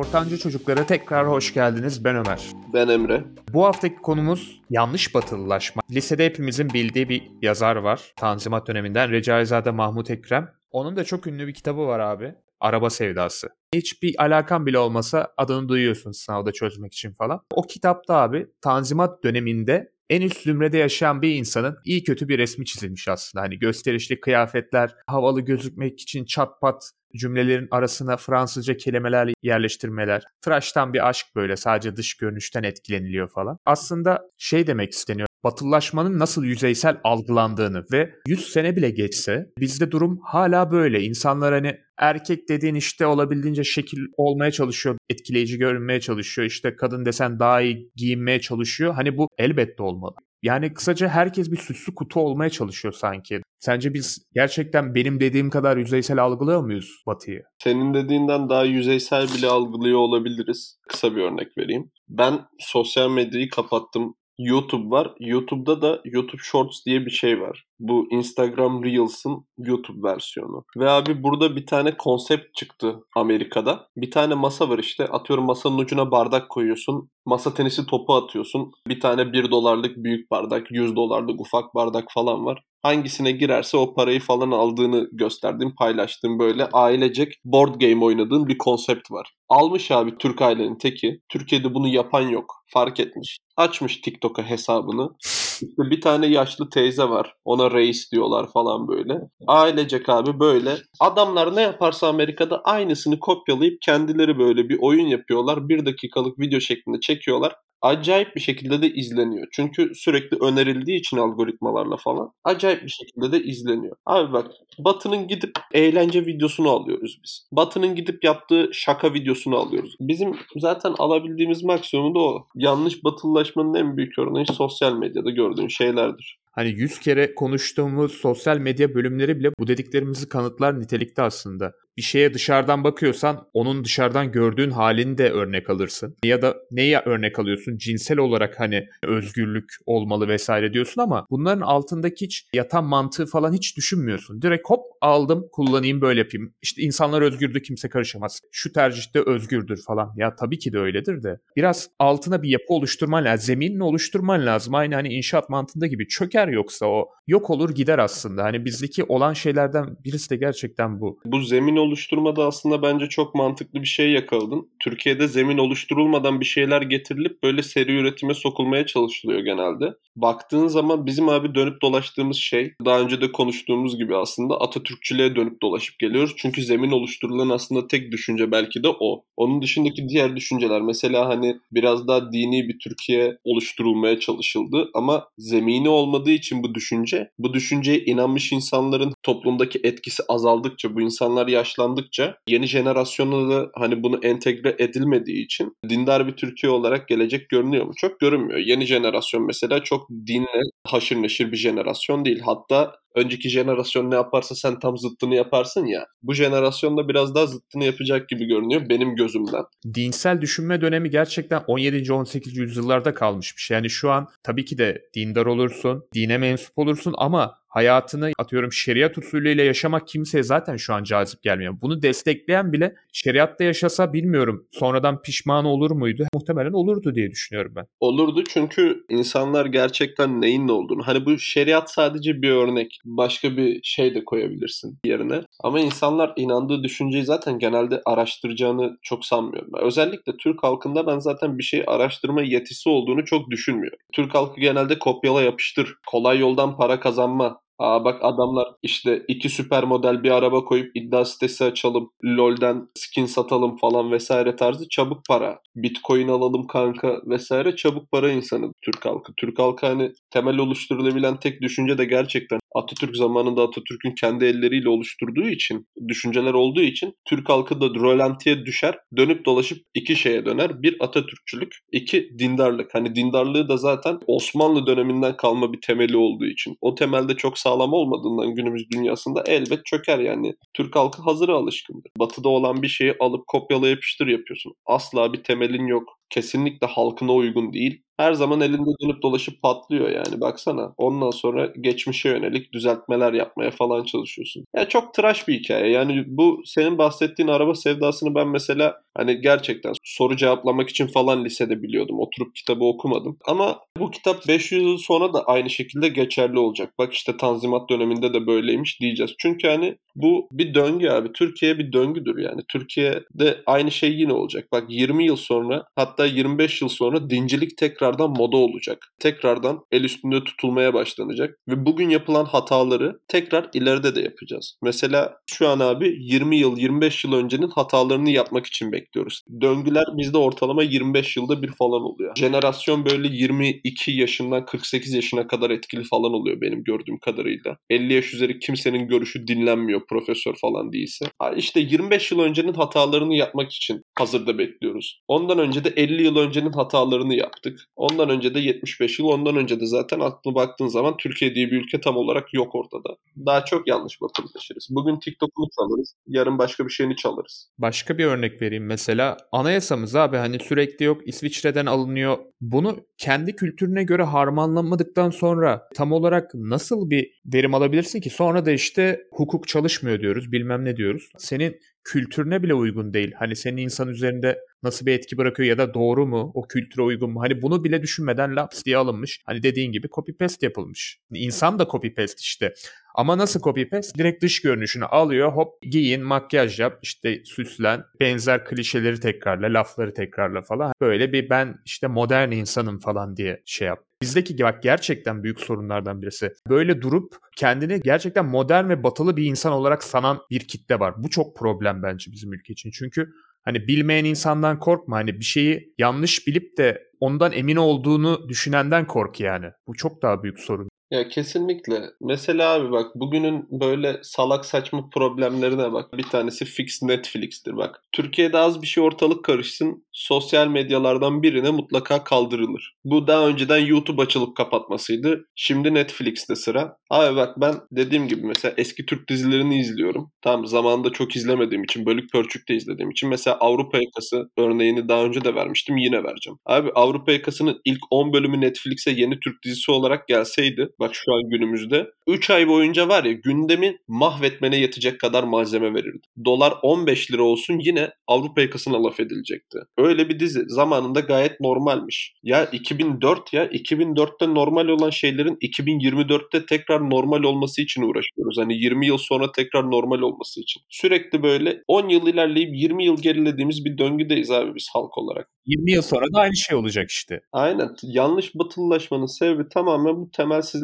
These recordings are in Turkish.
Ortancı Çocuklara tekrar hoş geldiniz. Ben Ömer. Ben Emre. Bu haftaki konumuz yanlış batılılaşma. Lisede hepimizin bildiği bir yazar var. Tanzimat döneminden Recaizade Mahmut Ekrem. Onun da çok ünlü bir kitabı var abi. Araba Sevdası. Hiçbir alakan bile olmasa adını duyuyorsun sınavda çözmek için falan. O kitapta abi Tanzimat döneminde en üst zümrede yaşayan bir insanın iyi kötü bir resmi çizilmiş aslında. Hani gösterişli kıyafetler, havalı gözükmek için çat pat cümlelerin arasına Fransızca kelimeler yerleştirmeler. Tıraştan bir aşk böyle sadece dış görünüşten etkileniliyor falan. Aslında şey demek isteniyor. Batılılaşmanın nasıl yüzeysel algılandığını ve 100 sene bile geçse bizde durum hala böyle. İnsanlar hani erkek dediğin işte olabildiğince şekil olmaya çalışıyor, etkileyici görünmeye çalışıyor. İşte kadın desen daha iyi giyinmeye çalışıyor. Hani bu elbette olmalı. Yani kısaca herkes bir süslü kutu olmaya çalışıyor sanki. Sence biz gerçekten benim dediğim kadar yüzeysel algılıyor muyuz Batı'yı? Senin dediğinden daha yüzeysel bile algılıyor olabiliriz. Kısa bir örnek vereyim. Ben sosyal medyayı kapattım. YouTube var. YouTube'da da YouTube Shorts diye bir şey var. Bu Instagram Reels'ın YouTube versiyonu. Ve abi burada bir tane konsept çıktı Amerika'da. Bir tane masa var işte. Atıyorum masanın ucuna bardak koyuyorsun. Masa tenisi topu atıyorsun. Bir tane 1 dolarlık büyük bardak, 100 dolarlık ufak bardak falan var hangisine girerse o parayı falan aldığını gösterdiğim, paylaştığım böyle ailecek board game oynadığın bir konsept var. Almış abi Türk ailenin teki. Türkiye'de bunu yapan yok. Fark etmiş. Açmış TikTok'a hesabını. İşte bir tane yaşlı teyze var. Ona reis diyorlar falan böyle. Ailecek abi böyle. Adamlar ne yaparsa Amerika'da aynısını kopyalayıp kendileri böyle bir oyun yapıyorlar. Bir dakikalık video şeklinde çekiyorlar acayip bir şekilde de izleniyor. Çünkü sürekli önerildiği için algoritmalarla falan acayip bir şekilde de izleniyor. Abi bak Batı'nın gidip eğlence videosunu alıyoruz biz. Batı'nın gidip yaptığı şaka videosunu alıyoruz. Bizim zaten alabildiğimiz maksimum da o. Yanlış batılılaşmanın en büyük örneği sosyal medyada gördüğün şeylerdir hani 100 kere konuştuğumuz sosyal medya bölümleri bile bu dediklerimizi kanıtlar nitelikte aslında. Bir şeye dışarıdan bakıyorsan onun dışarıdan gördüğün halini de örnek alırsın. Ya da neyi örnek alıyorsun? Cinsel olarak hani özgürlük olmalı vesaire diyorsun ama bunların altındaki hiç yatan mantığı falan hiç düşünmüyorsun. Direkt hop aldım kullanayım böyle yapayım. İşte insanlar özgürdür kimse karışamaz. Şu tercihte özgürdür falan. Ya tabii ki de öyledir de. Biraz altına bir yapı oluşturman lazım. Zeminini oluşturman lazım. Aynı hani inşaat mantığında gibi. Çöker yoksa o yok olur gider aslında. Hani bizdeki olan şeylerden birisi de gerçekten bu. Bu zemin oluşturmada aslında bence çok mantıklı bir şey yakaladın. Türkiye'de zemin oluşturulmadan bir şeyler getirilip böyle seri üretime sokulmaya çalışılıyor genelde. Baktığın zaman bizim abi dönüp dolaştığımız şey daha önce de konuştuğumuz gibi aslında Atatürkçülüğe dönüp dolaşıp geliyoruz. Çünkü zemin oluşturulan aslında tek düşünce belki de o. Onun dışındaki diğer düşünceler mesela hani biraz daha dini bir Türkiye oluşturulmaya çalışıldı ama zemini olmadığı için bu düşünce, bu düşünceye inanmış insanların toplumdaki etkisi azaldıkça, bu insanlar yaşlandıkça yeni jenerasyona da hani bunu entegre edilmediği için dindar bir Türkiye olarak gelecek görünüyor mu? Çok görünmüyor. Yeni jenerasyon mesela çok dinle haşır neşir bir jenerasyon değil. Hatta önceki jenerasyon ne yaparsa sen tam zıttını yaparsın ya. Bu jenerasyonda biraz daha zıttını yapacak gibi görünüyor benim gözümden. Dinsel düşünme dönemi gerçekten 17. 18. yüzyıllarda kalmış bir şey. Yani şu an tabii ki de dindar olursun, dine mensup olursun ama hayatını atıyorum şeriat usulüyle yaşamak kimseye zaten şu an cazip gelmiyor. Bunu destekleyen bile şeriatta yaşasa bilmiyorum sonradan pişman olur muydu? Muhtemelen olurdu diye düşünüyorum ben. Olurdu çünkü insanlar gerçekten neyin ne olduğunu. Hani bu şeriat sadece bir örnek. Başka bir şey de koyabilirsin yerine. Ama insanlar inandığı düşünceyi zaten genelde araştıracağını çok sanmıyorum. Özellikle Türk halkında ben zaten bir şeyi araştırma yetisi olduğunu çok düşünmüyorum. Türk halkı genelde kopyala yapıştır, kolay yoldan para kazanma, Aa bak adamlar işte iki süper model bir araba koyup iddia sitesi açalım. LoL'den skin satalım falan vesaire tarzı çabuk para. Bitcoin alalım kanka vesaire çabuk para insanı Türk halkı. Türk halkı hani temel oluşturulabilen tek düşünce de gerçekten Atatürk zamanında Atatürk'ün kendi elleriyle oluşturduğu için, düşünceler olduğu için Türk halkı da rölantiye düşer. Dönüp dolaşıp iki şeye döner. Bir Atatürkçülük, iki dindarlık. Hani dindarlığı da zaten Osmanlı döneminden kalma bir temeli olduğu için. O temelde çok sağlam olmadığından günümüz dünyasında elbet çöker yani. Türk halkı hazıra alışkındır. Batıda olan bir şeyi alıp kopyala yapıştır yapıyorsun. Asla bir temelin yok. Kesinlikle halkına uygun değil her zaman elinde dönüp dolaşıp patlıyor yani baksana. Ondan sonra geçmişe yönelik düzeltmeler yapmaya falan çalışıyorsun. Ya yani çok tıraş bir hikaye. Yani bu senin bahsettiğin araba sevdasını ben mesela Hani gerçekten soru cevaplamak için falan lisede biliyordum. Oturup kitabı okumadım. Ama bu kitap 500 yıl sonra da aynı şekilde geçerli olacak. Bak işte Tanzimat döneminde de böyleymiş diyeceğiz. Çünkü hani bu bir döngü abi. Türkiye bir döngüdür yani. Türkiye'de aynı şey yine olacak. Bak 20 yıl sonra hatta 25 yıl sonra dincilik tekrardan moda olacak. Tekrardan el üstünde tutulmaya başlanacak. Ve bugün yapılan hataları tekrar ileride de yapacağız. Mesela şu an abi 20 yıl 25 yıl öncenin hatalarını yapmak için bekliyoruz. Döngüler bizde ortalama 25 yılda bir falan oluyor. Jenerasyon böyle 22 yaşından 48 yaşına kadar etkili falan oluyor benim gördüğüm kadarıyla. 50 yaş üzeri kimsenin görüşü dinlenmiyor profesör falan değilse. İşte 25 yıl öncenin hatalarını yapmak için hazırda bekliyoruz. Ondan önce de 50 yıl öncenin hatalarını yaptık. Ondan önce de 75 yıl, ondan önce de zaten aklı baktığın zaman Türkiye diye bir ülke tam olarak yok ortada. Daha çok yanlış batılılaşırız. Bugün TikTok'unu çalarız, yarın başka bir şeyini çalarız. Başka bir örnek vereyim mesela. Anayasamız abi hani sürekli yok İsviçre'den alınıyor. Bunu kendi kültürüne göre harmanlamadıktan sonra tam olarak nasıl bir verim alabilirsin ki? Sonra da işte hukuk çalışmıyor diyoruz, bilmem ne diyoruz. Senin kültürüne bile uygun değil. Hani senin insan üzerinde nasıl bir etki bırakıyor ya da doğru mu? O kültüre uygun mu? Hani bunu bile düşünmeden laps diye alınmış. Hani dediğin gibi copy paste yapılmış. İnsan da copy paste işte. Ama nasıl copy paste? Direkt dış görünüşünü alıyor. Hop giyin, makyaj yap, işte süslen, benzer klişeleri tekrarla, lafları tekrarla falan. Böyle bir ben işte modern insanım falan diye şey yap. Bizdeki bak gerçekten büyük sorunlardan birisi. Böyle durup kendini gerçekten modern ve batılı bir insan olarak sanan bir kitle var. Bu çok problem bence bizim ülke için. Çünkü hani bilmeyen insandan korkma. Hani bir şeyi yanlış bilip de ondan emin olduğunu düşünenden kork yani. Bu çok daha büyük sorun. Ya kesinlikle. Mesela abi bak bugünün böyle salak saçma problemlerine bak. Bir tanesi fix Netflix'tir bak. Türkiye'de az bir şey ortalık karışsın. Sosyal medyalardan birine mutlaka kaldırılır. Bu daha önceden YouTube açılıp kapatmasıydı. Şimdi Netflix'te sıra. Abi bak ben dediğim gibi mesela eski Türk dizilerini izliyorum. Tam zamanında çok izlemediğim için bölük pörçük de izlediğim için mesela Avrupa Yakası örneğini daha önce de vermiştim yine vereceğim. Abi Avrupa Yakası'nın ilk 10 bölümü Netflix'e yeni Türk dizisi olarak gelseydi bak şu an günümüzde 3 ay boyunca var ya gündemi mahvetmene yetecek kadar malzeme verirdi. Dolar 15 lira olsun yine Avrupa yakasına laf edilecekti. Öyle bir dizi zamanında gayet normalmiş. Ya 2004 ya 2004'te normal olan şeylerin 2024'te tekrar normal olması için uğraşıyoruz. Hani 20 yıl sonra tekrar normal olması için. Sürekli böyle 10 yıl ilerleyip 20 yıl gerilediğimiz bir döngüdeyiz abi biz halk olarak. 20 yıl sonra da aynı şey olacak işte. Aynen. Yanlış batılılaşmanın sebebi tamamen bu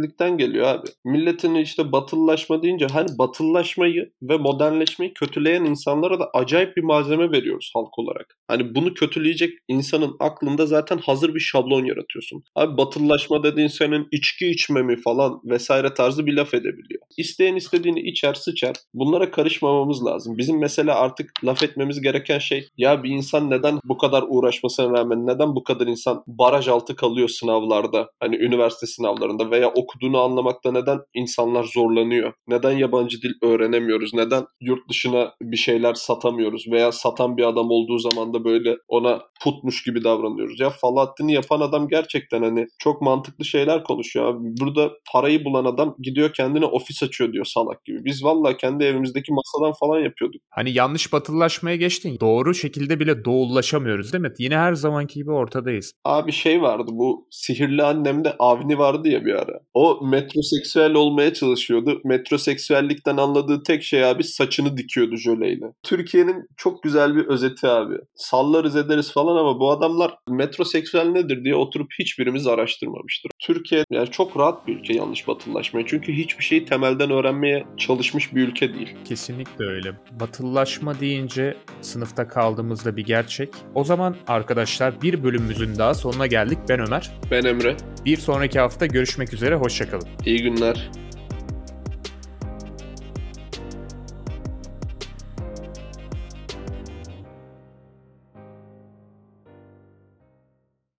temelsizlikten geliyor abi. Milletin işte batılılaşma deyince hani batılılaşmayı ve modernleşmeyi kötüleyen insanlara da acayip bir malzeme veriyoruz halk olarak. Hani bunu kötüleyecek insanın aklında zaten hazır bir şablon yaratıyorsun. Abi batılılaşma dediğin senin içki içme mi falan vesaire tarzı bir laf edebiliyor. İsteyen istediğini içer sıçar. Bunlara karışmamamız lazım. Bizim mesela artık laf etmemiz gereken şey ya bir insan neden bu kadar uğraşmasına rağmen neden bu kadar insan baraj altı kalıyor sınavlarda hani üniversite sınavlarında veya okuduğunu anlamakta neden insanlar zorlanıyor? Neden yabancı dil öğrenemiyoruz? Neden yurt dışına bir şeyler satamıyoruz veya satan bir adam olduğu zaman da böyle ona putmuş gibi davranıyoruz. Ya Falahattin'i yapan adam gerçekten hani çok mantıklı şeyler konuşuyor. Abi. Burada parayı bulan adam gidiyor kendine ofis açıyor diyor salak gibi. Biz valla kendi evimizdeki masadan falan yapıyorduk. Hani yanlış batılılaşmaya geçtin. Doğru şekilde bile doğullaşamıyoruz değil mi? Yine her zamanki gibi ortadayız. Abi şey vardı bu sihirli annemde Avni vardı ya bir ara. O metroseksüel olmaya çalışıyordu. Metroseksüellikten anladığı tek şey abi saçını dikiyordu jöleyle. Türkiye'nin çok güzel bir özeti abi. Sallarız ederiz falan ama bu adamlar metroseksüel nedir diye oturup hiçbirimiz araştırmamıştır. Türkiye yani çok rahat bir ülke yanlış batılılaşmaya. Çünkü hiçbir şeyi temelden öğrenmeye çalışmış bir ülke değil. Kesinlikle öyle. Batılılaşma deyince sınıfta kaldığımızda bir gerçek. O zaman arkadaşlar bir bölümümüzün daha sonuna geldik. Ben Ömer. Ben Emre. Bir sonraki hafta görüşmek üzere. Hoşçakalın. İyi günler.